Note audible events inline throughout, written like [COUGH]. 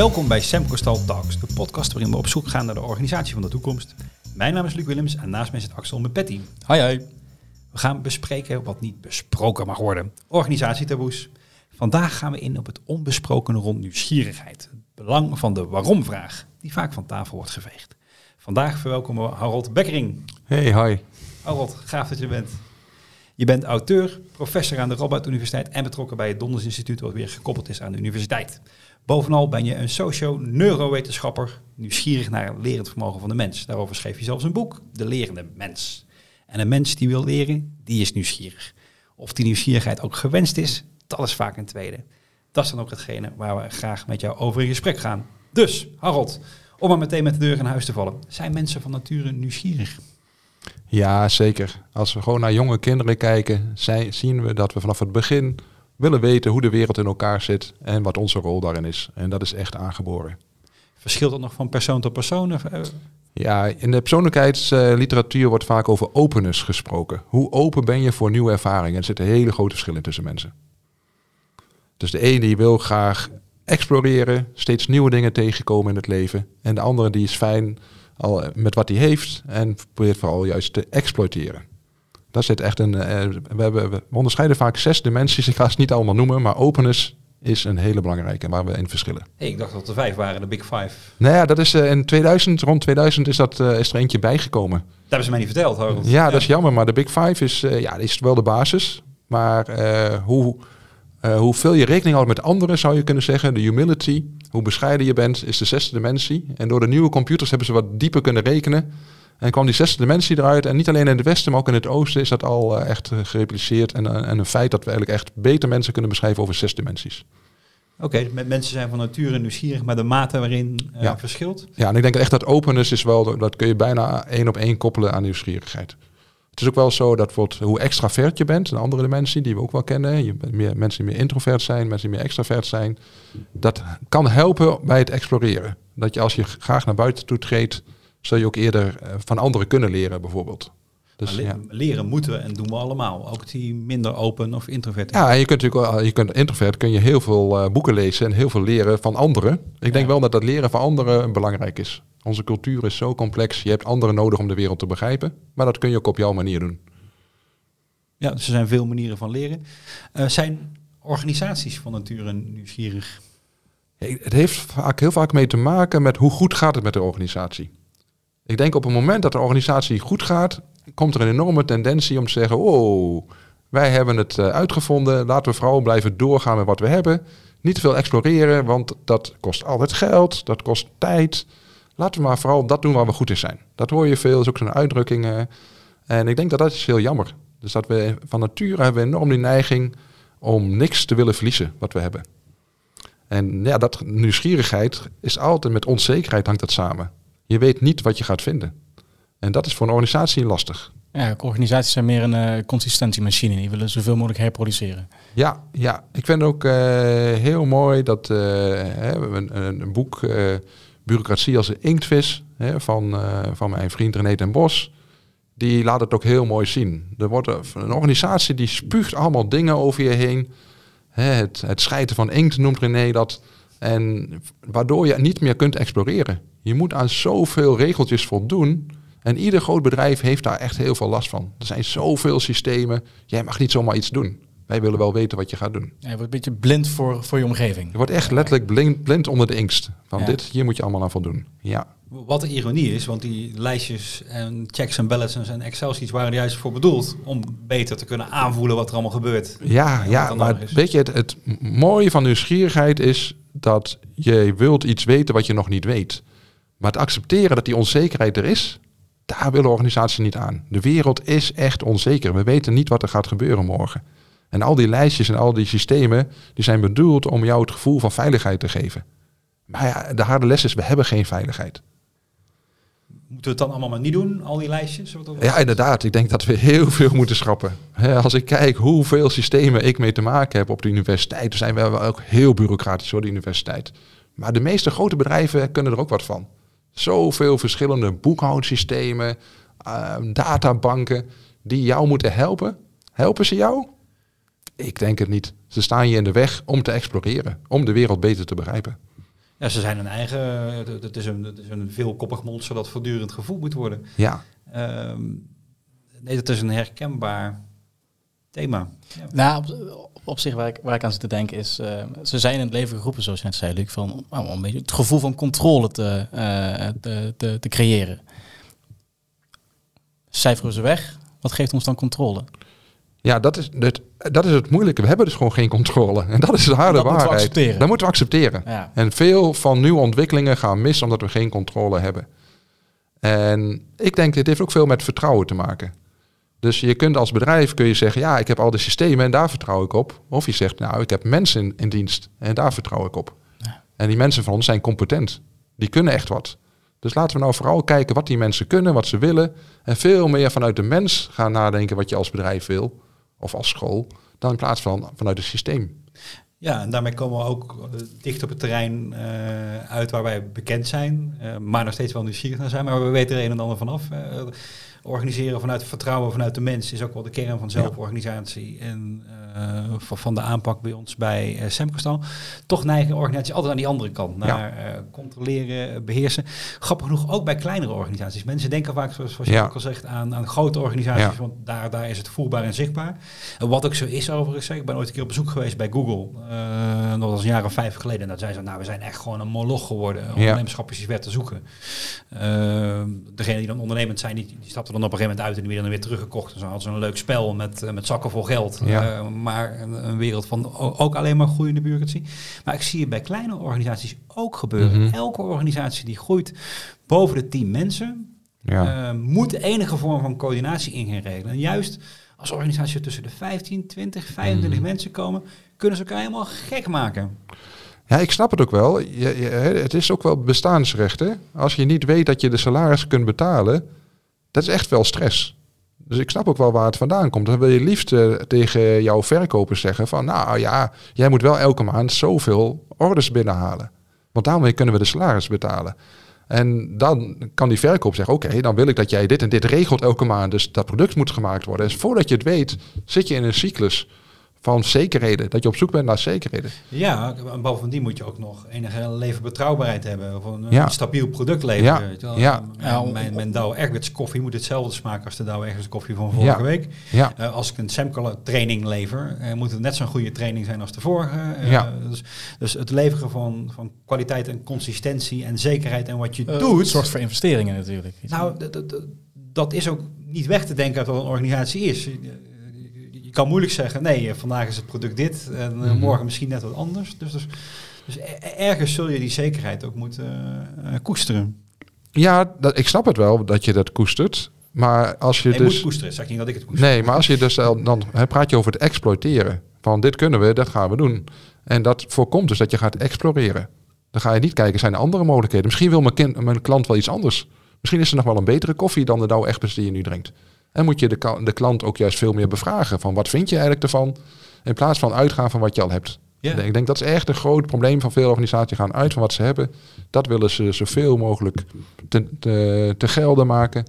Welkom bij Sam Costal Talks, de podcast waarin we op zoek gaan naar de organisatie van de toekomst. Mijn naam is Luc Willems en naast mij zit Axel met Patty. Hi, hi. We gaan bespreken wat niet besproken mag worden. Organisatietaboes. Vandaag gaan we in op het onbesproken rond nieuwsgierigheid. Het belang van de waarom-vraag, die vaak van tafel wordt geveegd. Vandaag verwelkomen we Harold Bekkering. Hey, hi. Harold, gaaf dat je er bent. Je bent auteur, professor aan de Radboud Universiteit en betrokken bij het Donders Instituut, wat weer gekoppeld is aan de universiteit. Bovenal ben je een socio-neurowetenschapper, nieuwsgierig naar het lerend vermogen van de mens. Daarover schreef je zelfs een boek, De Lerende Mens. En een mens die wil leren, die is nieuwsgierig. Of die nieuwsgierigheid ook gewenst is, dat is vaak een tweede. Dat is dan ook hetgene waar we graag met jou over in gesprek gaan. Dus, Harold, om maar meteen met de deur in huis te vallen. Zijn mensen van nature nieuwsgierig? Ja, zeker. Als we gewoon naar jonge kinderen kijken, zijn, zien we dat we vanaf het begin willen weten hoe de wereld in elkaar zit en wat onze rol daarin is. En dat is echt aangeboren. Verschilt dat nog van persoon tot persoon? Uh... Ja, in de persoonlijkheidsliteratuur wordt vaak over openness gesproken. Hoe open ben je voor nieuwe ervaringen? Er zitten hele grote verschillen tussen mensen. Dus de ene die wil graag exploreren, steeds nieuwe dingen tegenkomen in het leven. En de andere die is fijn al met wat hij heeft en probeert vooral juist te exploiteren. Dat zit echt een. Uh, we, hebben, we onderscheiden vaak zes dimensies. [LAUGHS] Ik ga ze niet allemaal noemen, maar openness is een hele belangrijke waar we in verschillen. Hey, ik dacht dat er vijf waren, de Big Five. Nou ja, dat is uh, in 2000, rond 2000 is, dat, uh, is er eentje bijgekomen. Dat hebben ze mij niet verteld, Harold. Ja, ja, dat is jammer, maar de Big Five is, ja, is wel de basis. Maar hoe, hoeveel je rekening houdt met anderen, zou je kunnen zeggen, de humility, hoe bescheiden je bent, is de zesde dimensie. En door de nieuwe computers hebben ze wat dieper kunnen rekenen. En kwam die zesde dimensie eruit. En niet alleen in het westen, maar ook in het oosten is dat al uh, echt gerepliceerd. En, uh, en een feit dat we eigenlijk echt beter mensen kunnen beschrijven over zes dimensies. Oké, okay, mensen zijn van nature nieuwsgierig, maar de mate waarin ja. verschilt? Ja, en ik denk echt dat openness is wel, dat kun je bijna één op één koppelen aan nieuwsgierigheid. Het is ook wel zo dat wordt, hoe extravert je bent, een andere dimensie die we ook wel kennen, je bent meer, mensen die meer introvert zijn, mensen die meer extravert zijn, dat kan helpen bij het exploreren. Dat je als je graag naar buiten toe treedt, zul je ook eerder van anderen kunnen leren, bijvoorbeeld. Dus, ja. Leren moeten en doen we allemaal. Ook die minder open of introvert. Ja, je kunt natuurlijk je kunt introvert kun je heel veel uh, boeken lezen en heel veel leren van anderen. Ik ja. denk wel dat dat leren van anderen belangrijk is. Onze cultuur is zo complex. Je hebt anderen nodig om de wereld te begrijpen. Maar dat kun je ook op jouw manier doen. Ja, dus er zijn veel manieren van leren. Uh, zijn organisaties van nature nieuwsgierig? Het heeft vaak, heel vaak mee te maken met hoe goed gaat het met de organisatie. Ik denk op het moment dat de organisatie goed gaat, komt er een enorme tendentie om te zeggen: Oh, wij hebben het uh, uitgevonden. Laten we vooral blijven doorgaan met wat we hebben. Niet te veel exploreren, want dat kost altijd geld, dat kost tijd. Laten we maar vooral dat doen waar we goed in zijn. Dat hoor je veel, dat is ook zo'n uitdrukking. Uh, en ik denk dat dat is heel jammer. Dus dat we van nature hebben enorm die neiging om niks te willen verliezen wat we hebben. En ja, dat nieuwsgierigheid is altijd met onzekerheid hangt dat samen. Je weet niet wat je gaat vinden. En dat is voor een organisatie lastig. Ja, organisaties zijn meer een uh, consistentiemachine. Die willen zoveel mogelijk herproduceren. Ja, ja. ik vind ook uh, heel mooi dat uh, hè, een, een, boek Bureaucratie als een inktvis hè, van, van mijn vriend René ten Bos. Die laat het ook heel mooi zien. Er wordt een organisatie die spuugt allemaal dingen over je heen. Hè, het, het schijten van inkt noemt René dat. En waardoor je niet meer kunt exploreren. Je moet aan zoveel regeltjes voldoen. En ieder groot bedrijf heeft daar echt heel veel last van. Er zijn zoveel systemen. Jij mag niet zomaar iets doen. Wij willen wel weten wat je gaat doen. Ja, je wordt een beetje blind voor, voor je omgeving. Je wordt echt letterlijk blind, blind onder de inkst. Van ja. dit, hier moet je allemaal aan voldoen. Ja. Wat de ironie is, want die lijstjes en checks en balances en Excel-sheets waren juist voor bedoeld om beter te kunnen aanvoelen wat er allemaal gebeurt. Ja, ja maar weet je, het, het mooie van nieuwsgierigheid is dat je wilt iets weten wat je nog niet weet. Maar het accepteren dat die onzekerheid er is, daar willen organisaties niet aan. De wereld is echt onzeker. We weten niet wat er gaat gebeuren morgen. En al die lijstjes en al die systemen, die zijn bedoeld om jou het gevoel van veiligheid te geven. Maar ja, de harde les is, we hebben geen veiligheid. Moeten we het dan allemaal maar niet doen, al die lijstjes? Ja, inderdaad. Ik denk dat we heel veel moeten schrappen. Als ik kijk hoeveel systemen ik mee te maken heb op de universiteit, zijn we ook heel bureaucratisch voor de universiteit. Maar de meeste grote bedrijven kunnen er ook wat van. Zoveel verschillende boekhoudsystemen, uh, databanken die jou moeten helpen. Helpen ze jou? Ik denk het niet. Ze staan je in de weg om te exploreren, om de wereld beter te begrijpen. Ja, ze zijn een eigen... Het is een, het is een veelkoppig monster dat voortdurend gevoeld moet worden. Ja, Ehm, nee, dat is een herkenbaar thema. Ja. Nou, op, op zich waar ik, waar ik aan zit te denken is, eh, ze zijn in het leven geroepen, zoals je net zei, Luc, van om een beetje het gevoel van controle te, eh, te, te, te creëren. Cijferen ze weg, wat geeft ons dan controle? ja dat, is, dat, dat is het moeilijke. We hebben dus gewoon geen controle. En dat is de harde Dat moeten we waarheid. accepteren. Dat moeten we accepteren. Ja. En veel van nieuwe ontwikkelingen gaan mis omdat we geen controle hebben. En ik denk, dit heeft ook veel met vertrouwen te maken. Dus je kunt als bedrijf kun je zeggen, ja, ik heb al de systemen en daar vertrouw ik op. Of je zegt, nou, ik heb mensen in, in dienst en daar vertrouw ik op. Ja. En die mensen van ons zijn competent. Die kunnen echt wat. Dus laten we nou vooral kijken wat die mensen kunnen, wat ze willen. En veel meer vanuit de mens gaan nadenken wat je als bedrijf wil. Of als school. Dan in plaats van vanuit het systeem. Ja, en daarmee komen we ook eh, dicht op het terrein eh, uit waar wij bekend zijn, eh, maar nog steeds wel nieuwsgierig naar zijn. Maar we weten er een en ander vanaf. Organiseren vanuit vertrouwen vanuit de mens is ook wel de kern van zelforganisatie. En eh, van, van de aanpak bij ons bij uh, Semcostal. Toch neigen organisaties altijd aan die andere kant, naar eh, controleren, beheersen. Grappig genoeg ook bij kleinere organisaties. Mensen denken vaak, zoals, zoals je Ja. ook al zegt, aan, aan grote organisaties, want daar, daar is het voelbaar en zichtbaar. En wat ook zo is overigens, ik ben ooit een keer op bezoek geweest bij Google, eh, dat was een jaar of vijf geleden. En dat zei ze, nou we zijn echt gewoon een moloch geworden, om ondernemerschap is iets werd te zoeken. Degene die dan ondernemend zijn, die, die stapten dan op een gegeven moment uit en die werden dan weer teruggekocht. En zo hadden ze een leuk spel met, met zakken vol geld. Ja. Uh, maar een, wereld van ook alleen maar groeiende bureaucratie. Maar ik zie het bij kleine organisaties ook gebeuren. Mhm. Elke organisatie die groeit boven de tien mensen, Ja. uh, moet enige vorm van coördinatie in gaan regelen. En juist als organisaties tussen de 15, 20, 25 Mhm. mensen komen, kunnen ze elkaar helemaal gek maken. Ja, ik snap het ook wel. Je, je, het is ook wel bestaansrecht. Hè? Als je niet weet dat je de salaris kunt betalen, dat is echt wel stress. Dus ik snap ook wel waar het vandaan komt. Dan wil je liefst uh, tegen jouw verkopers zeggen van... nou ja, jij moet wel elke maand zoveel orders binnenhalen. Want daarmee kunnen we de salaris betalen. En dan kan die verkoop zeggen... oké, dan wil ik dat jij dit en dit regelt elke maand. Dus dat product moet gemaakt worden. Dus voordat je het weet, zit je in een cyclus van zekerheden. Dat je op zoek bent naar zekerheden. Ja, en bovendien moet je ook nog enige leverbetrouwbaarheid hebben. Of een, Ja. stabiel product leveren. Ja. Ja. Ja. Mijn, mijn, Douwe Egberts koffie moet hetzelfde smaken als de Douwe Egberts koffie van vorige Ja. week. Ja, Uh, als ik een Semco training lever, uh, moet het net zo'n goede training zijn als de vorige. Uh, Ja. dus, dus het leveren van, van kwaliteit en consistentie en zekerheid en wat je Uh, doet. zorgt voor investeringen natuurlijk. Nou, dat is ook niet weg te denken uit wat een organisatie is. Je, kan moeilijk zeggen, nee, eh, vandaag is het product dit en eh, Mhm. morgen misschien net wat anders. Dus, dus, dus ergens zul je die zekerheid ook moeten eh, koesteren. ja dat, ik snap het wel dat je dat koestert. Maar als je moet dus... koesteren, zeg ik niet dat ik het koester. Nee, maar als je dus dan, praat je over het exploiteren. Van dit kunnen we, dat gaan we doen. En dat voorkomt dus dat je gaat exploreren. Dan ga je niet kijken, zijn er andere mogelijkheden? Misschien wil mijn, kind, mijn klant wel iets anders. Misschien is er nog wel een betere koffie dan de Douwe Egberts die je nu drinkt. En moet je de, de klant ook juist veel meer bevragen. Van wat vind je eigenlijk ervan? In plaats van uitgaan van wat je al hebt. Ja. Ik denk dat is echt een groot probleem van veel organisaties. gaan uit van wat ze hebben. Dat willen ze zoveel mogelijk te, te, te gelden maken.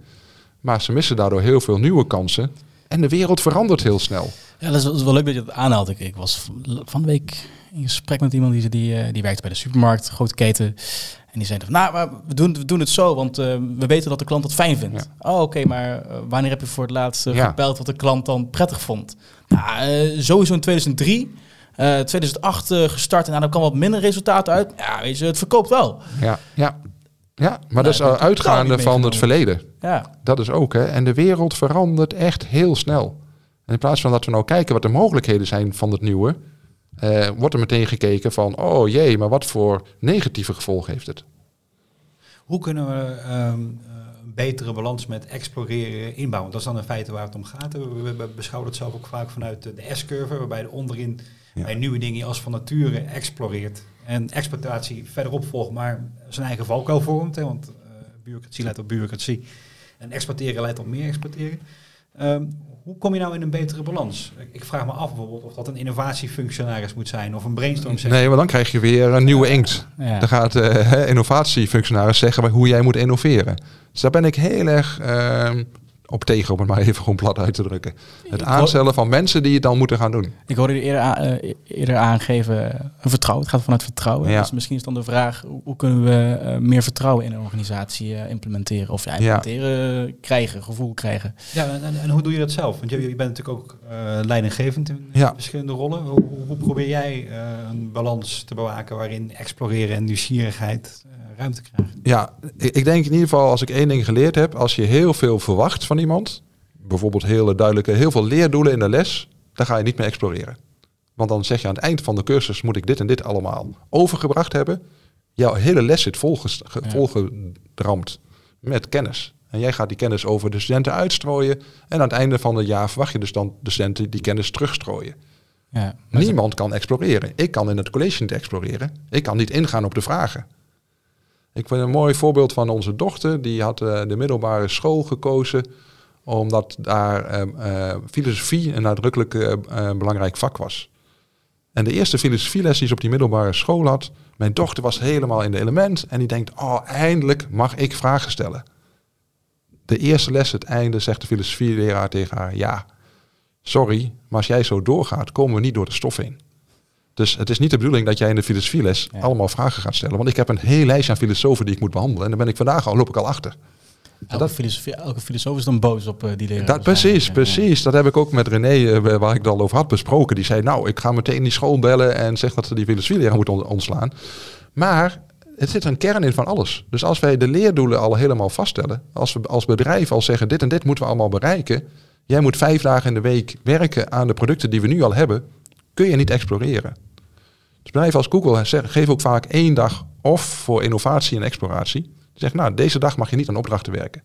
Maar ze missen daardoor heel veel nieuwe kansen. En de wereld verandert heel snel. Ja, dat is, wel- leuk dat je dat aanhaalt. Ik, was van- van de week in gesprek met iemand die, die, eh, die werkt bij de supermarkt, grote keten. En die zei van, nou, maar we doen, we doen het zo, want eh, we weten dat de klant het fijn vindt. Oh, oké, maar eh, wanneer heb je voor het laatst Ja. gepeld wat de klant dan prettig vond? Nou, sowieso in 2003. eh 2008 eh, gestart en nou, dan kwam wat minder resultaten uit. Ja, weet je, het verkoopt wel. Ja, ja. ja maar dat is totaal uitgaande van het verleden. Ja, Dat is ook, hè. En de wereld verandert echt heel snel. En in plaats van dat we nou kijken wat de mogelijkheden zijn van het nieuwe... eh, wordt er meteen gekeken van... oh jee, maar wat voor negatieve gevolgen heeft het? Hoe kunnen we ehm, eh, een betere balans met exploreren inbouwen? Dat is dan in feite waar het om gaat. We, we- we beschouwen het zelf ook vaak vanuit de, S-curve, waarbij de onderin Ja. bij nieuwe dingen als van nature exploreert. En exploitatie verderop volgt, maar zijn eigen valkuil vormt. Hè, want eh, bureaucratie leidt op bureaucratie. En exporteren leidt op meer exporteren. Ehm, hoe kom je nou in een betere balans? Ik, vraag me af bijvoorbeeld of dat een innovatiefunctionaris moet zijn of een brainstorm Nee, maar dan krijg je weer een nieuwe inkt. ja. Dan gaat de innovatiefunctionaris zeggen hoe jij moet innoveren. Dus daar ben ik heel erg ehm, op tegen, om het maar even gewoon plat uit te drukken. Het aanstellen van mensen die het dan moeten gaan doen. Ik hoorde je eerder, eh, eerder aangeven, eh, een vertrouwen. Het gaat vanuit vertrouwen. Ja. Dus misschien is dan de vraag, hoe, hoe kunnen we eh, meer vertrouwen in een organisatie implementeren? Of ja, implementeren, krijgen, gevoel krijgen. Ja, en, hoe doe je dat zelf? Want je, je bent natuurlijk ook eh, leidinggevend in Ja. verschillende rollen. Hoe, hoe- probeer jij een balans te bewaken waarin exploreren en nieuwsgierigheid ruimte krijgen? Ja, ik, denk in ieder geval als ik één ding geleerd heb, als je heel veel verwacht van iemand, bijvoorbeeld hele duidelijke, heel veel leerdoelen in de les, dan ga je niet meer exploreren. Want dan zeg je aan het eind van de cursus moet ik dit en dit allemaal overgebracht hebben. Jouw hele les zit ge- Ja. volgedramd met kennis. En jij gaat die kennis over de studenten uitstrooien. En aan het einde van het jaar verwacht je dus dan de studenten die kennis terugstrooien. Ja, Niemand kan exploreren. Ik kan in het college niet exploreren. Ik kan niet ingaan op de vragen. Ik vind een mooi voorbeeld van onze dochter. Die had eh, de middelbare school gekozen omdat daar eh, eh, filosofie een nadrukkelijk eh, belangrijk vak was. En de eerste filosofieles die ze op die middelbare school had, mijn dochter was helemaal in de element en die denkt, oh eindelijk mag ik vragen stellen. De eerste les, het einde, zegt de filosofieleraar tegen haar, ja, sorry, maar als jij zo doorgaat, komen we niet door de stof heen. Dus het is niet de bedoeling dat jij in de filosofieles Ja. allemaal vragen gaat stellen. Want ik heb een heel lijstje aan filosofen die ik moet behandelen. En dan ben ik vandaag al, loop ik al achter. elke, dat- filosofie, elke filosoof is dan boos op eh, die leraar. Dat, precies, precies. Dat heb ik ook met René, eh, waar ik het al over had, besproken. Die zei, nou, ik ga meteen die school bellen en zeg dat ze die filosofieleraar moeten on- ontslaan. Maar het zit een kern in van alles. Dus als wij de leerdoelen al helemaal vaststellen, als we als bedrijf al zeggen, dit en dit moeten we allemaal bereiken. Jij moet vijf dagen in de week werken aan de producten die we nu al hebben, kun je niet exploreren. Dus als Google geven ook vaak één dag off voor innovatie en exploratie. Die zeggen, nou, deze dag mag je niet aan opdrachten werken.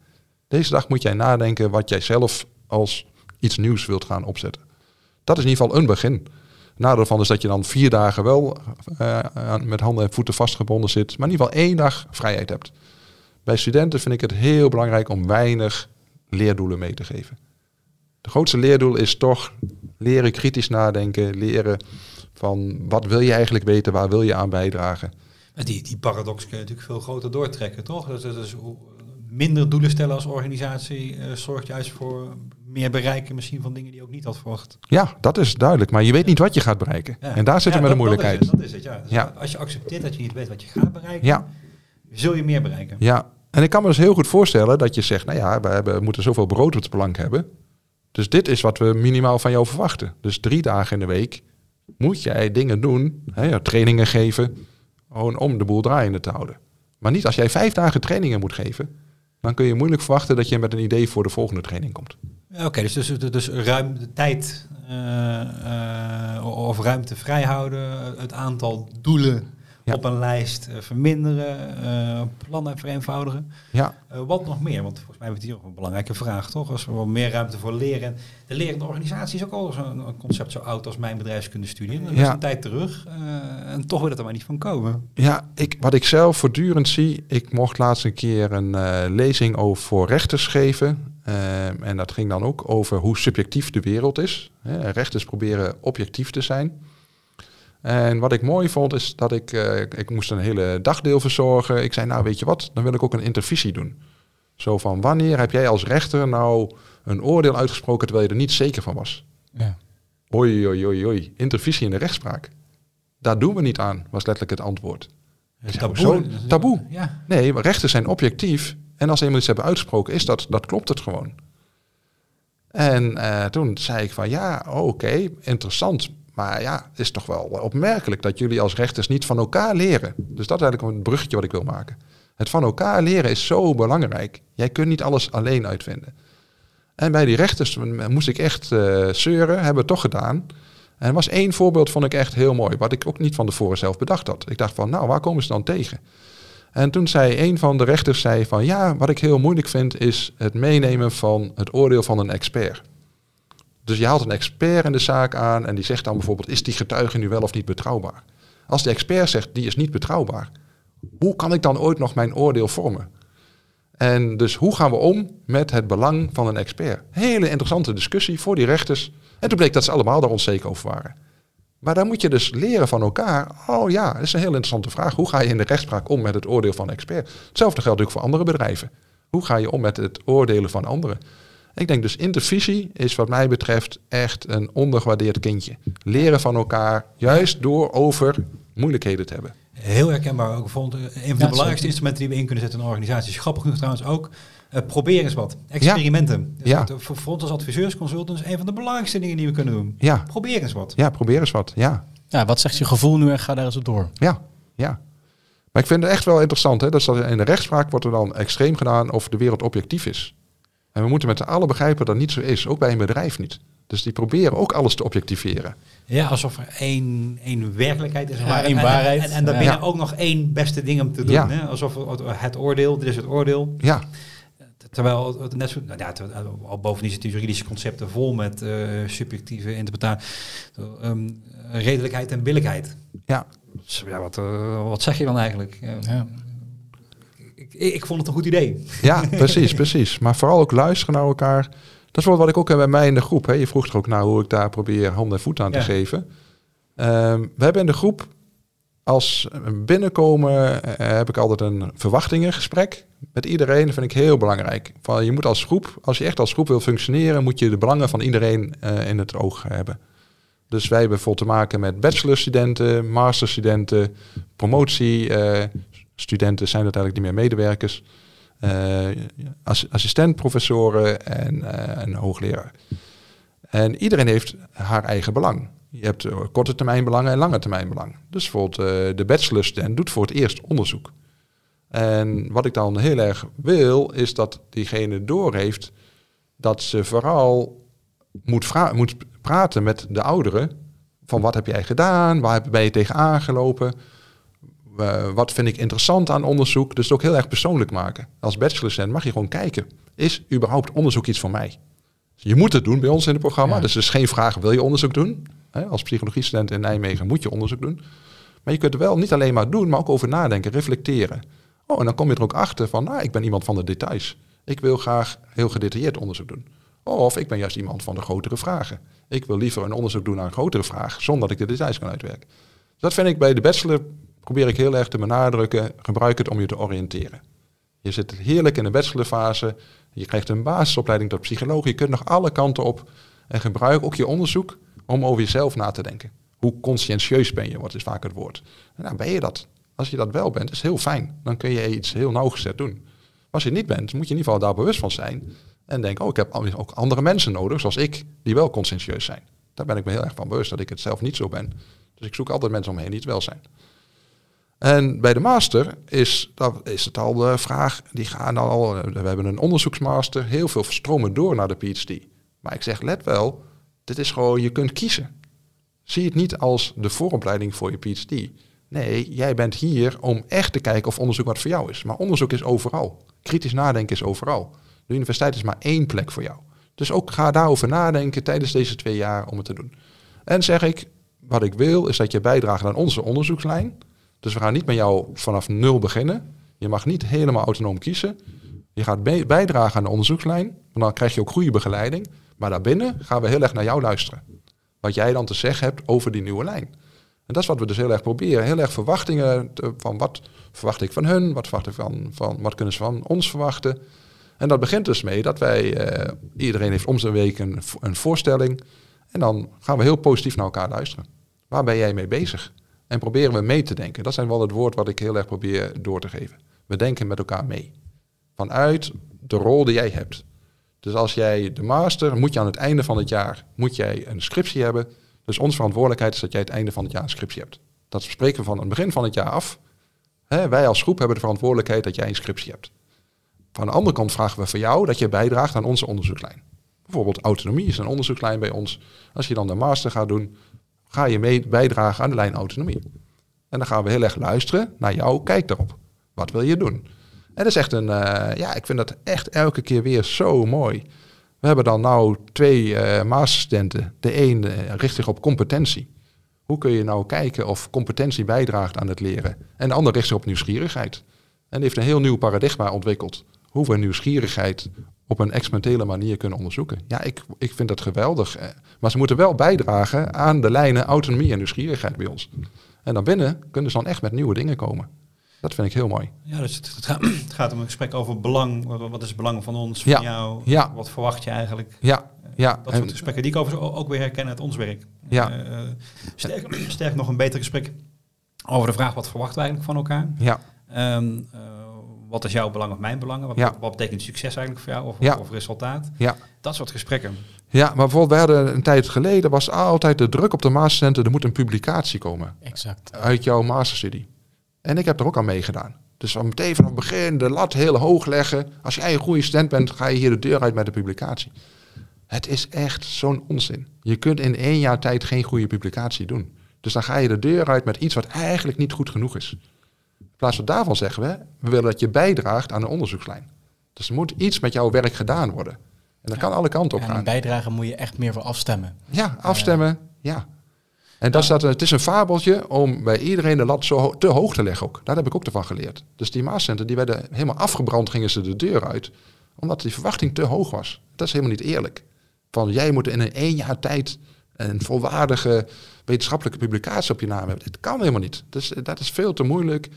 Deze dag moet jij nadenken wat jij zelf als iets nieuws wilt gaan opzetten. Dat is in ieder geval een begin. Nadeel ervan is dat je dan vier dagen wel eh, met handen en voeten vastgebonden zit, maar in ieder geval één dag vrijheid hebt. Bij studenten vind ik het heel belangrijk om weinig leerdoelen mee te geven. De grootste leerdoel is toch leren kritisch nadenken, leren van wat wil je eigenlijk weten, waar wil je aan bijdragen. Die, die paradox kun je natuurlijk veel groter doortrekken, toch? Dus, dus hoe- minder doelen stellen als organisatie eh, zorgt juist voor meer bereiken misschien van dingen die je ook niet had verwacht. Ja, dat is duidelijk, maar je weet niet wat je gaat bereiken. Ja. En daar zit Ja, we met de dat- moeilijkheid. Dat is het, dat is het ja. Dus Ja. Als je accepteert dat je niet weet wat je gaat bereiken, zul je meer bereiken. Ja, en ik kan me dus heel goed voorstellen dat je zegt, nou ja, we, hebben, we moeten zoveel brood op de plank hebben. Dus dit is wat we minimaal van jou verwachten. Dus drie dagen in de week moet jij dingen doen, hè, trainingen geven, gewoon om de boel draaiende te houden. Maar niet als jij vijf dagen trainingen moet geven, dan kun je moeilijk verwachten dat je met een idee voor de volgende training komt. Oké, dus, dus, dus, dus ruim de tijd eh, eh, of ruimte vrijhouden, het aantal doelen Ja. op een lijst eh, verminderen, eh, plannen vereenvoudigen. Ja, Eh, wat nog meer? Want volgens mij hebben we hier ook een belangrijke vraag, toch? Als we wel meer ruimte voor leren. De lerende organisatie is ook al zo'n concept zo oud als mijn bedrijfskundestudie. Dat is Ja. een tijd terug. en toch wil het er maar niet van komen. Ja, ik, wat ik zelf voortdurend zie, ik mocht laatst een keer een lezing over voor rechters geven. En dat ging dan ook over hoe subjectief de wereld is. Hè, rechters proberen objectief te zijn. En wat ik mooi vond is dat ik, eh, ik moest een hele dagdeel verzorgen. Ik zei, nou weet je wat, dan wil ik ook een intervisie doen. Zo van, wanneer heb jij als rechter nou een oordeel uitgesproken terwijl je er niet zeker van was? Ja. Oei, oei, oei, oei. Intervisie in de rechtspraak. Daar doen we niet aan, was letterlijk het antwoord. Zeg, hoezo? Taboe. Ja. Nee, maar rechten zijn objectief. En als ze eenmaal iets hebben uitgesproken, is dat, dat klopt het gewoon. En eh, toen zei ik van ja, oké, interessant. Maar ja, het is toch wel opmerkelijk dat jullie als rechters niet van elkaar leren. Dus dat is eigenlijk een bruggetje wat ik wil maken. Het van elkaar leren is zo belangrijk. Jij kunt niet alles alleen uitvinden. En bij die rechters moest ik echt eh, zeuren, hebben we toch gedaan. En was één voorbeeld, vond ik echt heel mooi, wat ik ook niet van tevoren zelf bedacht had. Ik dacht van, nou, waar komen ze dan tegen? En toen zei een van de rechters zei van, ja, wat ik heel moeilijk vind is het meenemen van het oordeel van een expert. Dus je haalt een expert in de zaak aan en die zegt dan bijvoorbeeld, is die getuige nu wel of niet betrouwbaar? Als de expert zegt, die is niet betrouwbaar, hoe kan ik dan ooit nog mijn oordeel vormen? En dus hoe gaan we om met het belang van een expert? Hele interessante discussie voor die rechters. En toen bleek dat ze allemaal daar onzeker over waren. Maar dan moet je dus leren van elkaar. Oh ja, dat is een heel interessante vraag. Hoe ga je in de rechtspraak om met het oordeel van een expert? Hetzelfde geldt natuurlijk voor andere bedrijven. Hoe ga je om met het oordelen van anderen? Ik denk dus intervisie is wat mij betreft echt een ondergewaardeerd kindje. Leren van elkaar, juist door over moeilijkheden te hebben. Heel herkenbaar. ook vond een van de Ja, belangrijkste zeker. instrumenten die we in kunnen zetten in een organisatie. Is grappig genoeg trouwens ook. eh, probeer eens wat. Experimenten. Dus Ja. dat, voor, voor ons als adviseurs, consultants, een van de belangrijkste dingen die we kunnen doen. Ja, Probeer eens wat. ja probeer eens wat. Ja, Ja, wat zegt je gevoel nu en ga daar eens op door. ja, ja. Maar ik vind het echt wel interessant. Hè? Dat in de rechtspraak wordt er dan extreem gedaan of de wereld objectief is. En we moeten met z'n allen begrijpen dat dat niet zo is. Ook bij een bedrijf niet. Dus die proberen ook alles te objectiveren. Ja, alsof er één, één werkelijkheid is. Ja, waar- één en, waarheid. En, en, daarbinnen Ja. ook nog één beste ding om te doen. Ja. Hè? Alsof het, het oordeel, dit is het oordeel. Ja, Terwijl het net zo, nou ja, terwijl- al bovendien zitten juridische concepten vol met eh, subjectieve interpretatie, ehm, redelijkheid en billijkheid. ja. Dus ja, wat, eh, wat zeg je dan eigenlijk? Ja, Ja. Ik, ik vond het een goed idee. Ja, precies, precies. Maar vooral ook luisteren naar elkaar. Dat is wel wat ik ook heb bij mij in de groep. Hè. Je vroeg er ook naar hoe ik daar probeer hand en voet aan te Ja. geven. Ehm, we hebben in de groep, als binnenkomen, eh, heb ik altijd een verwachtingengesprek met iedereen. Dat vind ik heel belangrijk. Van, je moet als groep, als je echt als groep wil functioneren, moet je de belangen van iedereen eh, in het oog hebben. Dus wij hebben bijvoorbeeld te maken met bachelorstudenten, masterstudenten, promotiestudenten zijn uiteindelijk niet meer medewerkers, ass- assistentprofessoren en eh, een hoogleraar. En iedereen heeft haar eigen belang. Je hebt eh, korte termijn belangen en lange termijn belang. Dus bijvoorbeeld eh, de bachelorstudent doet voor het eerst onderzoek. En wat ik dan heel erg wil, is dat diegene doorheeft dat ze vooral moet, moet praten met de ouderen. Van wat heb jij gedaan? Waar ben je tegenaan gelopen? Eh, wat vind ik interessant aan onderzoek? Dus het ook heel erg persoonlijk maken. Als bachelorstudent mag je gewoon kijken. Is überhaupt onderzoek iets voor mij? Je moet het doen bij ons in het programma. Ja. Dus het is geen vraag, wil je onderzoek doen? Hè, als psychologiestudent in Nijmegen moet je onderzoek doen. Maar je kunt er wel niet alleen maar doen, maar ook over nadenken, reflecteren. Oh, en dan kom je er ook achter van, nou, ik ben iemand van de details. Ik wil graag heel gedetailleerd onderzoek doen. Of ik ben juist iemand van de grotere vragen. Ik wil liever een onderzoek doen naar een grotere vraag, zonder dat ik de details kan uitwerken. Dus dat vind ik bij de bachelor, probeer ik heel erg te benadrukken, gebruik het om je te oriënteren. Je zit heerlijk in de bachelorfase, je krijgt een basisopleiding tot psycholoog, je kunt nog alle kanten op en gebruik ook je onderzoek om over jezelf na te denken. Hoe conscientieus ben je, wordt is vaak het woord. Nou, ben je dat? Als je dat wel bent, is heel fijn. Dan kun je iets heel nauwgezet doen. Als je niet bent, moet je in ieder geval daar bewust van zijn. En denken, oh, ik heb ook andere mensen nodig, zoals ik, die wel conscientieus zijn. Daar ben ik me heel erg van bewust, dat ik het zelf niet zo ben. Dus ik zoek altijd mensen om me die het wel zijn. En bij de master is, dat is het al de vraag, die gaan al, we hebben een onderzoeksmaster, heel veel stromen door naar de PhD. Maar ik zeg, let wel, dit is gewoon, je kunt kiezen. Zie het niet als de vooropleiding voor je PhD. Nee, jij bent hier om echt te kijken of onderzoek wat voor jou is. Maar onderzoek is overal. Kritisch nadenken is overal. De universiteit is maar één plek voor jou. Dus ook ga daarover nadenken tijdens deze twee jaar om het te doen. En zeg ik, wat ik wil is dat je bijdraagt aan onze onderzoekslijn. Dus we gaan niet met jou vanaf nul beginnen. Je mag niet helemaal autonoom kiezen. Je gaat bij- bijdragen aan de onderzoekslijn. Want dan krijg je ook goede begeleiding. Maar daarbinnen gaan we heel erg naar jou luisteren. Wat jij dan te zeggen hebt over die nieuwe lijn. En dat is wat we dus heel erg proberen. Heel erg verwachtingen te- van wat verwacht ik van hun, wat verwacht ik van, van wat kunnen ze van ons verwachten. En dat begint dus mee dat wij, eh, iedereen heeft om zijn week een, een voorstelling. En dan gaan we heel positief naar elkaar luisteren. Waar ben jij mee bezig? En proberen we mee te denken. Dat zijn wel het woord wat ik heel erg probeer door te geven. We denken met elkaar mee. Vanuit de rol die jij hebt. Dus als jij de master, moet je aan het einde van het jaar moet jij een scriptie hebben. Dus onze verantwoordelijkheid is dat jij het einde van het jaar een scriptie hebt. Dat spreken we van het begin van het jaar af. Wij als groep hebben de verantwoordelijkheid dat jij een scriptie hebt. Van de andere kant vragen we van jou dat je bijdraagt aan onze onderzoekslijn. Bijvoorbeeld autonomie is een onderzoekslijn bij ons. Als je dan de master gaat doen, ga je mee bijdragen aan de lijn autonomie. En dan gaan we heel erg luisteren naar jou, kijk daarop. Wat wil je doen? En dat is echt een, eh, ja, ik vind dat echt elke keer weer zo mooi. We hebben dan nou twee eh masterstudenten. De een eh, richt zich op competentie. Hoe kun je nou kijken of competentie bijdraagt aan het leren? En de ander richt zich op nieuwsgierigheid. En heeft een heel nieuw paradigma ontwikkeld. Hoe we nieuwsgierigheid op een experimentele manier kunnen onderzoeken. Ja, ik, ik vind dat geweldig. eh, Maar ze moeten wel bijdragen aan de lijnen autonomie en nieuwsgierigheid bij ons. En dan binnen kunnen ze dan echt met nieuwe dingen komen. Dat vind ik heel mooi. Ja, dus het, gaat, [CLEARS THROAT] het gaat om een gesprek over belang. Wat, is het belang van ons, van Ja. jou? Ja. Wat verwacht je eigenlijk? Ja, ja. Dat en- soort gesprekken die ik overigens ook weer herken uit ons werk. Ja. Eh, eh, sterk, [CLEARS THROAT] sterk nog een beter gesprek over de vraag wat verwachten we eigenlijk van elkaar? ja, Ehm, eh, wat is jouw belang of mijn belangen? Wat, Ja. wat betekent succes eigenlijk voor jou of, Ja. of resultaat? ja. Dat soort gesprekken. Ja, maar bijvoorbeeld, we hadden een tijd geleden, was altijd de druk op de mastercenten, er moet een publicatie komen Exact. uit jouw masterstudie. En ik heb er ook aan meegedaan. Dus dan meteen vanaf het begin de lat heel hoog leggen. Als jij een goede student bent, ga je hier de deur uit met de publicatie. Het is echt zo'n onzin. Je kunt in één jaar tijd geen goede publicatie doen. Dus dan ga je de deur uit met iets wat eigenlijk niet goed genoeg is. In plaats van daarvan zeggen we, we willen dat je bijdraagt aan de onderzoekslijn. Dus er moet iets met jouw werk gedaan worden. En dat kan alle kanten op En gaan. een bijdrage moet je echt meer voor afstemmen. Ja, afstemmen. Ja. En dat dat, het is een fabeltje om bij iedereen de lat zo ho- te hoog te leggen ook. Daar heb ik ook ervan geleerd. Dus die maascenten die werden helemaal afgebrand, gingen ze de deur uit. Omdat die verwachting te hoog was. Dat is helemaal niet eerlijk. Van jij moet in een één jaar tijd een volwaardige wetenschappelijke publicatie op je naam hebben. Dat kan helemaal niet. Dus dat is veel te moeilijk.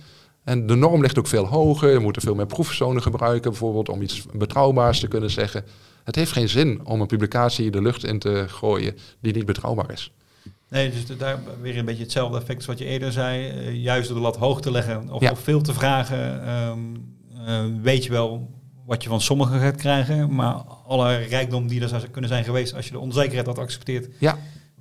En de norm ligt ook veel hoger. Je moet er veel meer proefpersonen gebruiken, bijvoorbeeld om iets betrouwbaars te kunnen zeggen. Het heeft geen zin om een publicatie de lucht in te gooien die niet betrouwbaar is. Nee, dus daar weer een beetje hetzelfde effect als wat je eerder zei. Eh, juist door de lat hoog te leggen of, Ja. of veel te vragen, ehm, eh, weet je wel wat je van sommigen gaat krijgen. Maar alle rijkdom die er zou kunnen zijn geweest als je de onzekerheid had geaccepteerd Ja,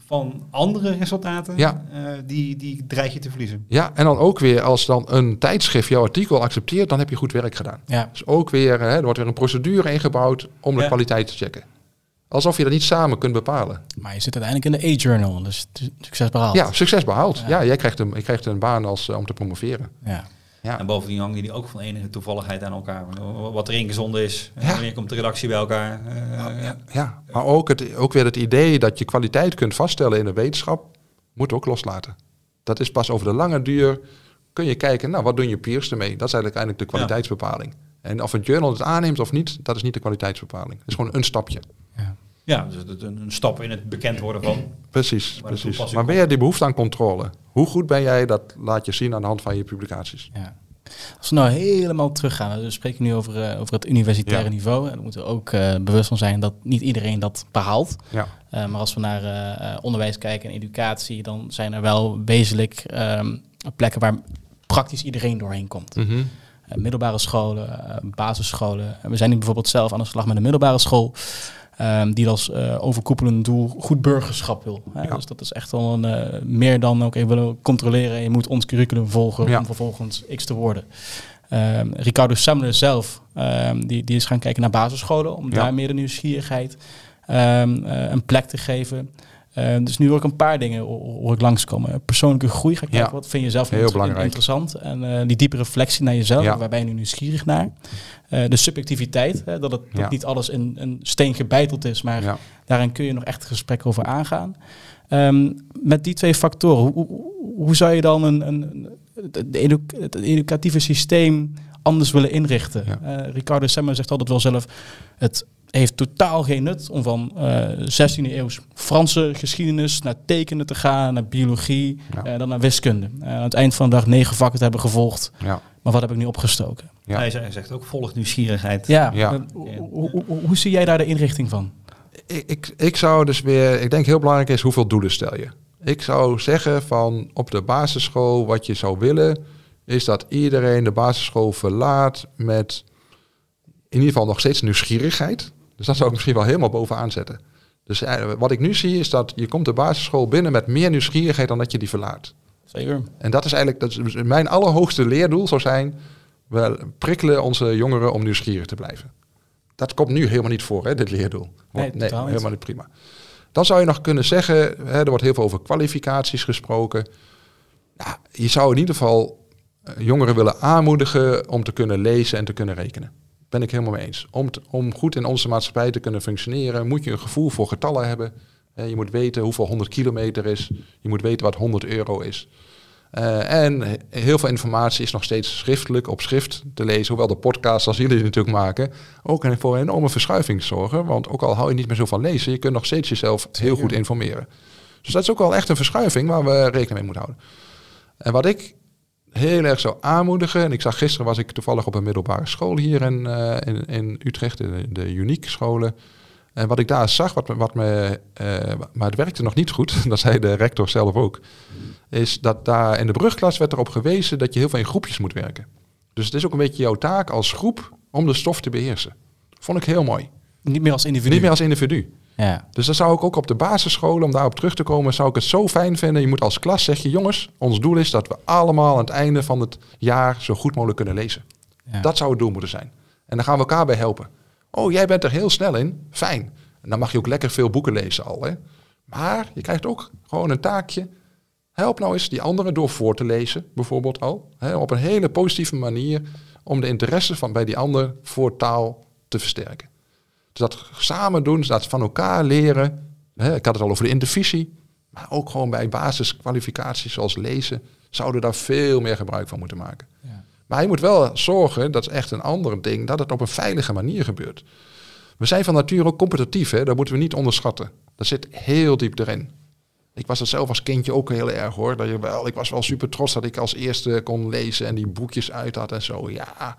van andere resultaten, Ja. eh, die, die dreig je te verliezen. ja, en dan ook weer als dan een tijdschrift jouw artikel accepteert, dan heb je goed werk gedaan. Ja, Dus ook weer, hè, er wordt weer een procedure ingebouwd om de Ja. kwaliteit te checken. Alsof je dat niet samen kunt bepalen. maar je zit uiteindelijk in de A-journal, dus succes behaald. Ja, succes behaald. Ja. Ja, jij krijgt een, je krijgt een baan als, eh, om te promoveren. Ja. Ja. En bovendien hangen die ook van enige toevalligheid aan elkaar. Wat er ingezonden is, Ja. wanneer komt de redactie bij elkaar. eh, ja. Ja, maar ook, het, ook weer het idee dat je kwaliteit kunt vaststellen in de wetenschap, moet ook loslaten. Dat is pas over de lange duur, kun je kijken, nou, wat doen je peers ermee? Dat is eigenlijk, eigenlijk de kwaliteitsbepaling. En of een journal het aanneemt of niet, dat is niet de kwaliteitsbepaling. Het is gewoon een stapje. Ja. Dus het- een, een stap in het bekend worden van. Precies, de precies. Maar ben jij die behoefte aan controle? Hoe goed ben jij, dat laat je zien aan de hand van je publicaties. Ja. Als we nou helemaal teruggaan, we spreken nu over, eh, over het universitaire Ja. niveau. En dan moeten we ook eh, bewust van zijn dat niet iedereen dat behaalt. Ja, Eh, maar als we naar onderwijs kijken en educatie, dan zijn er wel wezenlijk ehm, plekken waar praktisch iedereen doorheen komt. Mhm. Middelbare scholen, basisscholen. En we zijn nu bijvoorbeeld zelf aan de slag met een middelbare school. Ehm, die als eh, overkoepelend doel goed burgerschap wil. Hè? Ja. Dus dat is echt wel een, eh, meer dan oké, we willen controleren. Je moet ons curriculum volgen Ja. om vervolgens X te worden. Ehm, Ricardo Semler zelf, ehm, die, die is gaan kijken naar basisscholen om Ja. daar meer de nieuwsgierigheid eh, een plek te geven. Ehm, dus nu ook een paar dingen ho- hoor ik langskomen. Persoonlijke groei, ga kijken, Ja. wat vind je zelf Heel belangrijk. interessant. En eh, die diepe reflectie naar jezelf, Ja. waar ben je nu nieuwsgierig naar? Eh, de subjectiviteit, hè, dat, het, dat Ja. niet alles in een steen gebeiteld is, maar daarin kun je nog echt gesprek over aangaan. Ehm, met die twee factoren, hoe, hoe, zou je dan een, een, het, edu- het educatieve systeem anders willen inrichten? Eh, Ricardo Semmer zegt altijd wel zelf, het heeft totaal geen nut om van eh 16e eeuws Franse geschiedenis naar tekenen te gaan, naar biologie, Ja. eh, dan naar wiskunde. Eh, aan het eind van de dag negen vakken te hebben gevolgd. ja. Maar wat heb ik nu opgestoken? Ja. Hij zegt- ook volg nieuwsgierigheid. Ja, Ja. eh, hoe, hoe, hoe- hoe zie jij daar de inrichting van? Ik, ik, ik zou dus weer, ik denk heel belangrijk is hoeveel doelen stel je. Ik zou zeggen van op de basisschool wat je zou willen is dat iedereen de basisschool verlaat met in ieder geval nog steeds nieuwsgierigheid. Dus dat zou ik misschien wel helemaal bovenaan zetten. Dus eh, wat ik nu zie is dat je komt de basisschool binnen met meer nieuwsgierigheid dan dat je die verlaat. Zeker. En dat is eigenlijk dat is mijn allerhoogste leerdoel zou zijn. We prikkelen onze jongeren om nieuwsgierig te blijven. Dat komt nu helemaal niet voor, hè, dit leerdoel. Nee, helemaal niet prima. Dan zou je nog kunnen zeggen, hè, er wordt heel veel over kwalificaties gesproken. Je zou in ieder geval eh, jongeren willen aanmoedigen om te kunnen lezen en te kunnen rekenen. Ben ik helemaal mee eens. Om, om goed in onze maatschappij te kunnen functioneren, moet je een gevoel voor getallen hebben. Je moet weten hoeveel 100 kilometer is. Je moet weten wat 100 euro is. Eh, en he- heel veel informatie is nog steeds schriftelijk op schrift te lezen. Hoewel de podcasts, als jullie natuurlijk maken, ook voor een enorme verschuiving zorgen. Want ook al hou je niet meer zo van lezen, je kunt nog steeds jezelf heel goed informeren. Dus dat is ook wel echt een verschuiving waar we rekening mee moeten houden. En wat ik heel erg zou aanmoedigen. En ik zag gisteren was ik toevallig op een middelbare school hier in, eh, in, in Utrecht, de, de Unique scholen. En wat ik daar zag, wat, me- wat me, eh, maar het werkte nog niet goed, [LAUGHS] dat zei de rector zelf ook, is dat daar in de brugklas werd erop gewezen dat je heel veel in groepjes moet werken. Dus het is ook een beetje jouw taak als groep om de stof te beheersen. Vond ik heel mooi. Niet meer als individu. Niet meer als individu. Ja. Dus dan zou ik ook op de basisscholen, om daarop terug te komen, zou ik het zo fijn vinden. Je moet als klas zeggen, jongens, ons doel is dat we allemaal aan het einde van het jaar zo goed mogelijk kunnen lezen. Ja. Dat zou het doel moeten zijn. En dan gaan we elkaar bij helpen. Oh, jij bent er heel snel in. Fijn. En dan mag je ook lekker veel boeken lezen al. Hè? Maar je krijgt ook gewoon een taakje. Help nou eens die anderen door voor te lezen, bijvoorbeeld al. Hè? Op een hele positieve manier om de interesse van bij die ander voor taal te versterken. Dus dat samen doen, dat van elkaar leren. Hè? Ik had het al over de intervisie. Maar ook gewoon bij basiskwalificaties zoals lezen zouden daar veel meer gebruik van moeten maken. Ja. Maar je moet wel zorgen, dat is echt een ander ding, dat het op een veilige manier gebeurt. We zijn van nature ook competitief, hè? dat moeten we niet onderschatten. Dat zit heel diep erin. Ik was dat zelf als kindje ook heel erg hoor. Dat je wel, ik was wel super trots dat ik als eerste kon lezen en die boekjes uit had en zo. Ja.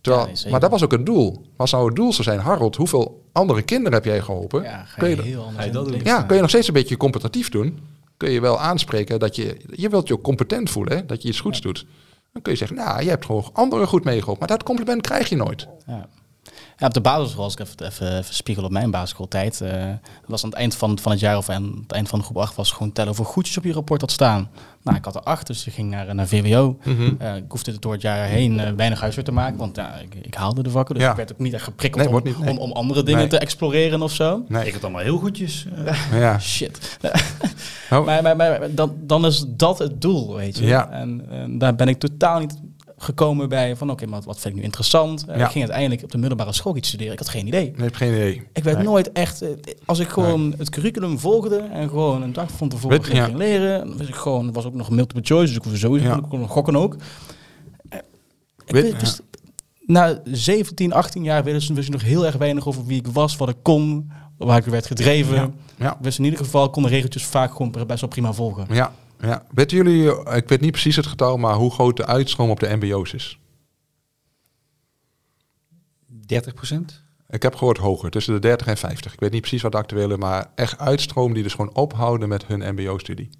Terwijl, Ja, nee, zeker. maar dat was ook het doel. Als nou het doel zou zijn, Harold, hoeveel andere kinderen heb jij geholpen? Ja, kun je heel anders je dat doen? ja, kun je nog steeds een beetje competitief doen. Kun je wel aanspreken dat je, je wilt je ook competent voelen, hè? dat je iets goeds doet. Dan kun je zeggen, nou, je hebt gewoon anderen goed meegeholpen. Maar dat compliment krijg je nooit. Ja. Ja, op de basisschool, als ik even, even, even spiegel op mijn basisschooltijd, eh, was aan het eind van, van het jaar of aan het eind van groep 8 was gewoon tellen hoeveel goedjes op je rapport had staan. Nou, ik had er acht, dus ik ging naar, naar VWO. Eh, ik hoefde door het jaar heen eh, weinig huiswerk te maken, want ja, ik, ik haalde de vakken. Dus Ja. ik werd ook niet echt geprikkeld Nee, om, wordt niet, nee. om, om andere dingen Nee. te exploreren of zo. Nee. Ik had allemaal heel goedjes. Ja. Shit. Oh. [LAUGHS] maar maar, maar dan, dan is dat het doel, weet je. Ja. En, en daar ben ik totaal niet gekomen bij van oké, maar wat vind ik nu interessant? Eh, Ja. Ik ging uiteindelijk op de middelbare school iets studeren. Ik had geen idee. Ik heb geen idee. Ik werd Nee. nooit echt... eh, Als ik gewoon het curriculum volgde en gewoon een dag van tevoren Weet- ging, ja. leren, was ik gewoon, was ook nog multiple choice, dus ik hoefde sowieso Ja. ik kon gokken ook. Eh, Ik Weet- wist- na 17, 18 jaar wist wist ik nog heel erg weinig over wie ik was, wat ik kon, waar ik werd gedreven. Ja. Ja. Ik wist in ieder geval, kon de regeltjes vaak gewoon best wel prima volgen. Ja, ja. Weten jullie, ik weet niet precies het getal, maar hoe groot de uitstroom op de MBO's is? 30 procent? Ik heb gehoord hoger, tussen de 30 en 50. Ik weet niet precies wat de actuele, maar echt uitstroom die dus gewoon ophouden met hun MBO-studie.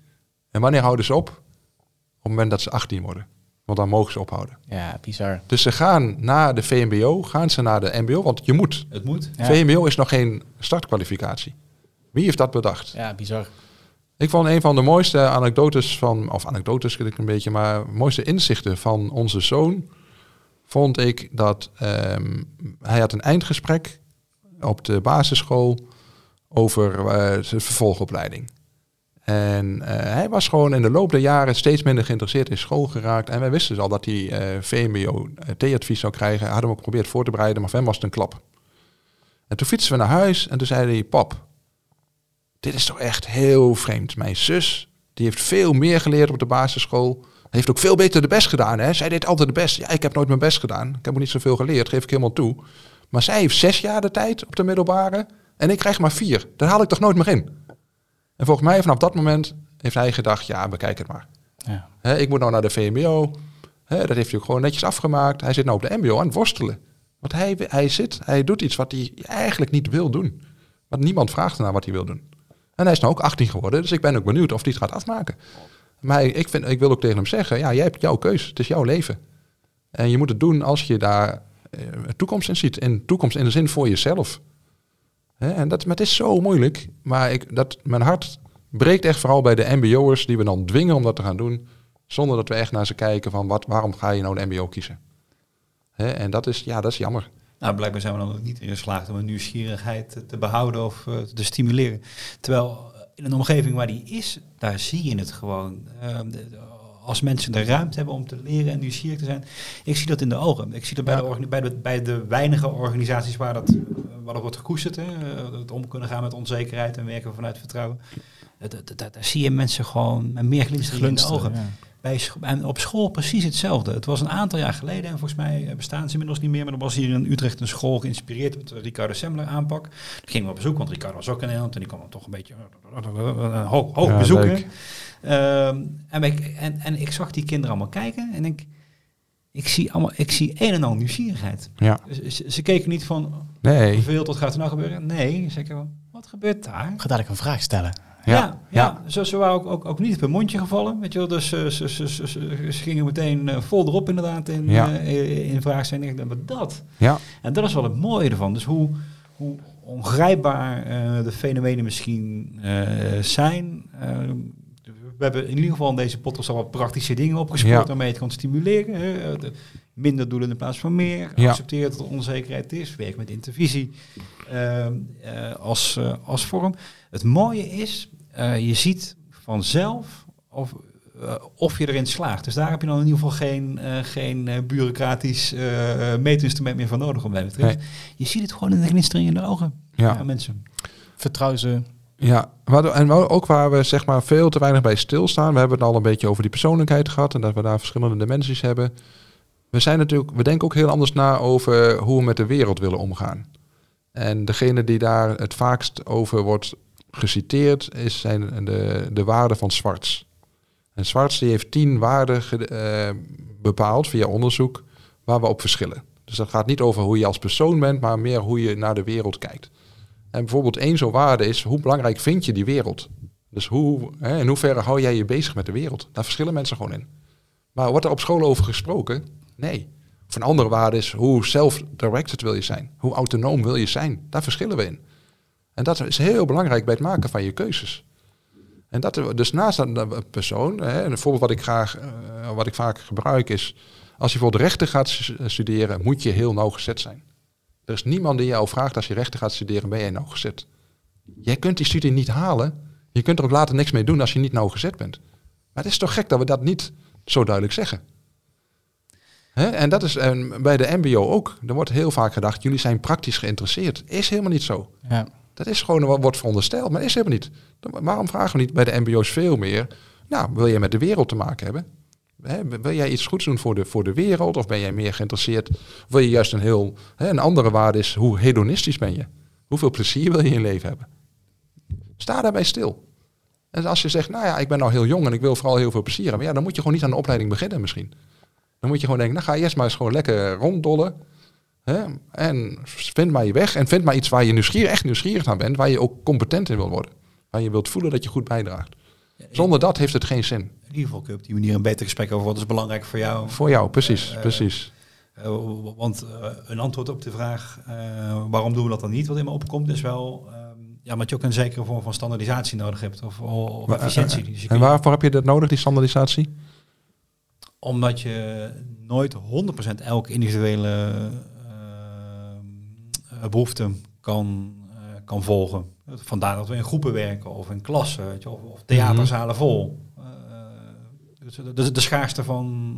En wanneer houden ze op? Op het moment dat ze 18 worden. Want dan mogen ze ophouden. Ja, bizar. Dus ze gaan naar de VMBO, gaan ze naar de MBO, want je moet. Het moet. Ja. VMBO is nog geen startkwalificatie. Wie heeft dat bedacht? Ja, bizar. Ik vond een van de mooiste anekdotes van, of anekdotes ik een beetje, maar mooiste inzichten van onze zoon, vond ik dat ehm, hij had een eindgesprek op de basisschool over eh, zijn vervolgopleiding. En eh, hij was gewoon in de loop der jaren steeds minder geïnteresseerd in school geraakt. En wij wisten dus al dat hij eh, VMBO T-advies zou krijgen. Hij had hem ook geprobeerd voor te bereiden, maar hem was het een klap. En toen fietsen we naar huis en toen zei hij, pap, dit is toch echt heel vreemd. Mijn zus, die heeft veel meer geleerd op de basisschool. Heeft ook veel beter de best gedaan. Hè? Zij deed altijd de best. Ja, ik heb nooit mijn best gedaan. Ik heb ook niet zoveel geleerd, geef ik helemaal toe. Maar zij heeft zes jaar de tijd op de middelbare. En ik krijg maar vier. Daar haal ik toch nooit meer in. En volgens mij vanaf dat moment heeft hij gedacht, ja, bekijk het maar. Ja. Ik moet nou naar de VMBO. Dat heeft hij ook gewoon netjes afgemaakt. Hij zit nou op de MBO aan het worstelen. Want hij, hij zit, hij doet iets wat hij eigenlijk niet wil doen. Want niemand vraagt ernaar wat hij wil doen. En hij is nou ook 18 geworden, dus ik ben ook benieuwd of hij het gaat afmaken. Maar ik, vind, ik wil ook tegen hem zeggen, ja, jij hebt jouw keus. Het is jouw leven. En je moet het doen als je daar een toekomst in ziet. En toekomst in de zin voor jezelf. Hè, en dat, maar het is zo moeilijk. Maar ik, dat, mijn hart breekt echt vooral bij de mbo'ers die we dan dwingen om dat te gaan doen. Zonder dat we echt naar ze kijken van wat, waarom ga je nou de mbo kiezen. Hè, en dat is, ja, dat is jammer. Nou, blijkbaar zijn we dan ook niet in geslaagd om een nieuwsgierigheid te- behouden of eh, te stimuleren. Terwijl eh, in een omgeving waar die is, daar zie je het gewoon. Ehm, als mensen de ruimte hebben om te leren en nieuwsgierig te zijn. Ik zie dat in de ogen. Ik zie dat bij, Ja. de, bij, de, bij de weinige organisaties waar dat, eh, waar wordt gekoesterd. Hè, het om kunnen gaan met onzekerheid en werken vanuit vertrouwen. Daar zie je mensen gewoon met meer glinstering in de ogen. ja. Bij en op school precies hetzelfde. Het was een aantal jaar geleden en volgens mij eh, bestaan ze inmiddels niet meer. Maar er was hier in Utrecht een school geïnspireerd met de Ricardo Semler aanpak. Daar gingen we op bezoek, want Ricardo was ook in Nederland en die kwam dan toch een beetje eh, hoog, hoog Ja, bezoeken. Ehm, en, ik, en, en ik zag die kinderen allemaal kijken en ik, ik, zie allemaal, ik zie een en al nieuwsgierigheid. Ja. Ze, keken niet van Nee. hoeveel, wat gaat er nou gebeuren? Nee, ze keken van, wat gebeurt daar? Ik ga dadelijk een vraag stellen. Ja, Ja, ja, Zo, ze waren ook, ook, ook niet op hun mondje gevallen. Weet je wel? Dus eh, ze, ze, ze, ze, ze gingen meteen eh, vol erop inderdaad in, Ja. eh, in vraag zijn. En ik dacht, maar dat. Ja. En dat is wel het mooie ervan. Dus hoe, hoe ongrijpbaar de fenomenen misschien zijn. We hebben in ieder geval in deze podcast al wat praktische dingen opgespoord waarmee je het kan stimuleren. De- minder doelen in plaats van meer. Ja. Accepteer dat er onzekerheid is. Werk met intervisie ehm, eh, als, als vorm. Het mooie is, eh, je ziet vanzelf of, eh, of je erin slaagt. Dus daar heb je dan in ieder geval geen, eh, geen eh, bureaucratisch eh, meetinstrument meer van nodig, om mij betreft. Je ziet het gewoon in de glinstering in de ogen Ja. van mensen. Vertrouw ze. Ja, en wel ook waar we zeg maar veel te weinig bij stilstaan. We hebben het al een beetje over die persoonlijkheid gehad en dat we daar verschillende dimensies hebben. We zijn natuurlijk, we denken ook heel anders na over hoe we met de wereld willen omgaan. En degene die daar het vaakst over wordt geciteerd, is zijn de, de waarden van Zwarts. En Zwarts die heeft tien waarden eh, bepaald via onderzoek waar we op verschillen. Dus dat gaat niet over hoe je als persoon bent, maar meer hoe je naar de wereld kijkt. En bijvoorbeeld één zo'n waarde is, hoe belangrijk vind je die wereld? Dus hoe, hè, in hoeverre hou jij je bezig met de wereld? Daar verschillen mensen gewoon in. Maar wordt er op school over gesproken? Nee. Of een andere waarde is, hoe self-directed wil je zijn? Hoe autonoom wil je zijn? Daar verschillen we in. En dat is heel belangrijk bij het maken van je keuzes. En dat, dus naast een persoon, hè, een voorbeeld wat ik, graag, eh, wat ik vaak gebruik is, als je bijvoorbeeld rechten gaat s- studeren, moet je heel nauwgezet zijn. Er is niemand die jou vraagt als je rechten gaat studeren, ben jij nauwgezet? Jij kunt die studie niet halen. Je kunt er ook later niks mee doen als je niet nauwgezet bent. Maar het is toch gek dat we dat niet zo duidelijk zeggen. Hè? En dat is bij de MBO ook. Er wordt heel vaak gedacht, jullie zijn praktisch geïnteresseerd. Is helemaal niet zo. Ja. Dat is gewoon wat wordt verondersteld, maar is helemaal niet. Waarom vragen we niet bij de MBO's veel meer? Nou, wil jij met de wereld te maken hebben? Wil jij iets goeds doen voor de, voor de wereld? Of ben jij meer geïnteresseerd? Wil je juist een heel... Een andere waarde is, hoe hedonistisch ben je? Hoeveel plezier wil je in je leven hebben? Sta daarbij stil. En als je zegt, nou ja, ik ben nou heel jong en ik wil vooral heel veel plezier hebben. Ja, dan moet je gewoon niet aan de opleiding beginnen misschien. Dan moet je gewoon denken, nou ga eerst maar eens gewoon lekker ronddollen. Hè? En vind maar je weg. En vind maar iets waar je nieuwsgierig, echt nieuwsgierig naar bent. Waar je ook competent in wil worden. Waar je wilt voelen dat je goed bijdraagt. Zonder dat heeft het geen zin. In ieder geval kun je op die manier een beter gesprek over wat is belangrijk voor jou. Voor jou, precies. Eh, precies. Eh, want eh, een antwoord op de vraag waarom doen we dat dan niet, wat in me opkomt, is wel ehm, ja, omdat je ook een zekere vorm van standaardisatie nodig hebt of, of Maar, efficiëntie. Dus En waarvoor heb je dat nodig, die standaardisatie? Omdat je nooit 100% elke individuele eh, behoefte kan, eh, kan volgen. Vandaar dat we in groepen werken of in klassen weet je, of, of theaterzalen vol. Eh, dus de, de, de schaarste van,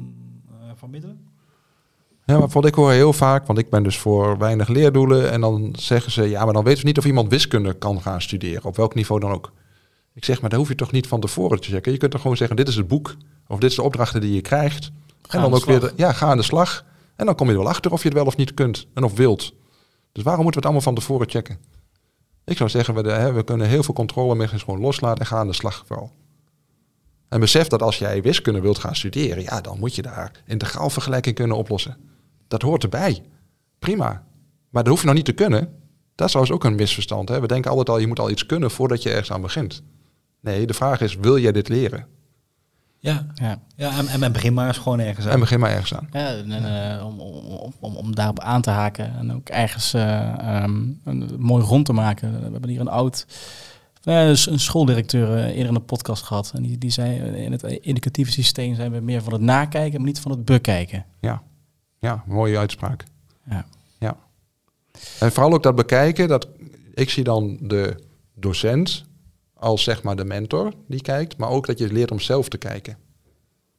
van middelen. Ja, maar wat ik hoor heel vaak, want ik ben dus voor weinig leerdoelen. En dan zeggen ze, ja, maar dan weten we niet of iemand wiskunde kan gaan studeren. Op welk niveau dan ook. Ik zeg, maar daar hoef je toch niet van tevoren te checken. Je kunt toch gewoon zeggen, dit is het boek. Of dit is de opdrachten die je krijgt. Ga en dan ook weer, slag. de- ja, ga aan de slag. En dan kom je er wel achter of je het wel of niet kunt. En of wilt. Dus waarom moeten we het allemaal van tevoren checken? Ik zou zeggen, we, hè, we kunnen heel veel controlemechanismen gewoon loslaten en ga aan de slag vooral. En besef dat als jij wiskunde wilt gaan studeren, ja, dan moet je daar integraalvergelijking kunnen oplossen. Dat hoort erbij. Prima. Maar dat hoef je nog niet te kunnen. Dat is trouwens ook een misverstand. Hè? We denken altijd al, je moet al iets kunnen voordat je ergens aan begint. Nee, de vraag is, wil jij dit leren? Ja, Ja. ja en, en men begint maar eens gewoon ergens aan. En begin maar ergens aan. Ja, en, eh, om, om, om, om daarop aan te haken en ook ergens eh, ehm, een, mooi rond te maken. We hebben hier een oud eh, een schooldirecteur eerder in een podcast gehad. En die, die zei, in het indicatieve systeem zijn we meer van het nakijken, maar niet van het bekijken. Ja, ja mooie uitspraak. Ja. ja. En vooral ook dat bekijken, dat ik zie dan de docent als zeg maar de mentor die kijkt, maar ook dat je leert om zelf te kijken.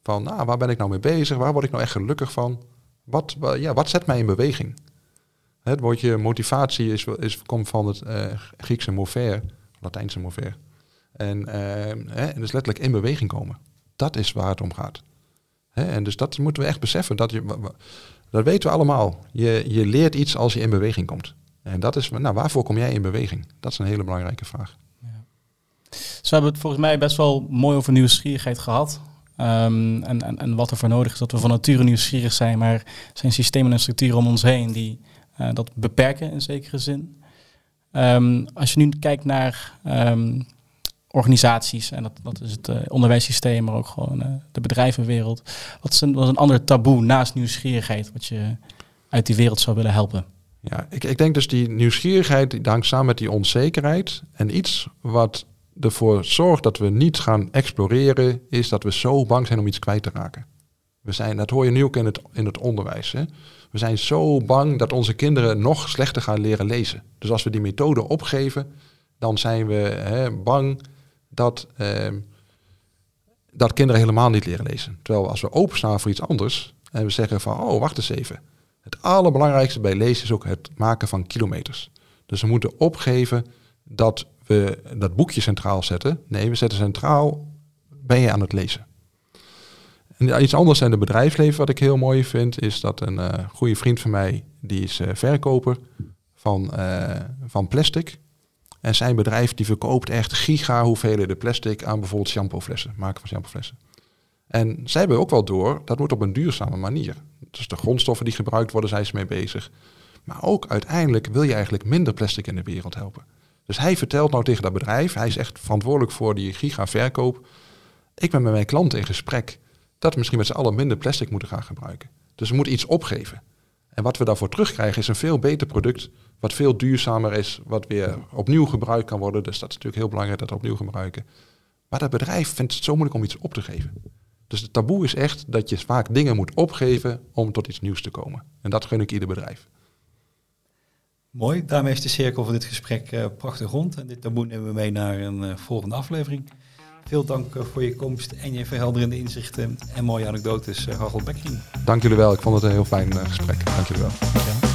Van, nou, waar ben ik nou mee bezig? Waar word ik nou echt gelukkig van? Wat, wa- ja, wat zet mij in beweging? Het woordje motivatie is, is, komt van het eh, Griekse mover, Latijnse mover. En, eh, hè, en dus letterlijk in beweging komen. Dat is waar het om gaat. Hè? En dus dat moeten we echt beseffen. Dat, je, dat weten we allemaal. Je, je leert iets als je in beweging komt. En dat is, nou, waarvoor kom jij in beweging? Dat is een hele belangrijke vraag. We hebben het volgens mij best wel mooi over nieuwsgierigheid gehad. Ehm, en, en, en, wat er voor nodig is, dat we van nature nieuwsgierig zijn, maar er zijn systemen en structuren om ons heen die uh, dat beperken in zekere zin. Um, als je nu kijkt naar um, organisaties, en dat, dat is het uh, onderwijssysteem, maar ook gewoon uh, de bedrijvenwereld. Wat is, een, wat is een ander taboe naast nieuwsgierigheid, wat je uit die wereld zou willen helpen? Ja, ik, ik denk dus die nieuwsgierigheid, hangt samen met die onzekerheid. En iets wat ervoor zorgt dat we niet gaan exploreren, is dat we zo bang zijn om iets kwijt te raken. We zijn, dat hoor je nu ook in het, in het onderwijs. Hè? We zijn zo bang dat onze kinderen nog slechter gaan leren lezen. Dus als we die methode opgeven, dan zijn we hè, bang dat, eh, dat kinderen helemaal niet leren lezen. Terwijl als we openstaan voor iets anders en we zeggen van, oh, wacht eens even. Het allerbelangrijkste bij lezen is ook het maken van kilometers. Dus we moeten opgeven dat we dat boekje centraal zetten. Nee, we zetten centraal, ben je aan het lezen. En iets anders in het bedrijfsleven wat ik heel mooi vind, is dat een uh, goede vriend van mij, die is uh, verkoper van, uh, van plastic. En zijn bedrijf die verkoopt echt giga hoeveelheden plastic aan bijvoorbeeld shampooflessen, maken van shampooflessen. En zij hebben ook wel door, dat moet op een duurzame manier. Dus de grondstoffen die gebruikt worden, zijn ze mee bezig. Maar ook uiteindelijk wil je eigenlijk minder plastic in de wereld helpen. Dus hij vertelt nou tegen dat bedrijf, hij is echt verantwoordelijk voor die giga verkoop. Ik ben met mijn klanten in gesprek dat we misschien met z'n allen minder plastic moeten gaan gebruiken. Dus we moeten iets opgeven. En wat we daarvoor terugkrijgen is een veel beter product, wat veel duurzamer is, wat weer opnieuw gebruikt kan worden. Dus dat is natuurlijk heel belangrijk dat we opnieuw gebruiken. Maar dat bedrijf vindt het zo moeilijk om iets op te geven. Dus het taboe is echt dat je vaak dingen moet opgeven om tot iets nieuws te komen. En dat gun ik ieder bedrijf. Mooi, daarmee is de cirkel van dit gesprek uh, prachtig rond. En dit taboe nemen we mee naar een uh, volgende aflevering. Veel dank eh, voor je komst en je verhelderende inzichten en mooie anekdotes, uh, Bekking. Dank jullie wel, ik vond het een heel fijn gesprek. Dank jullie wel. Ja.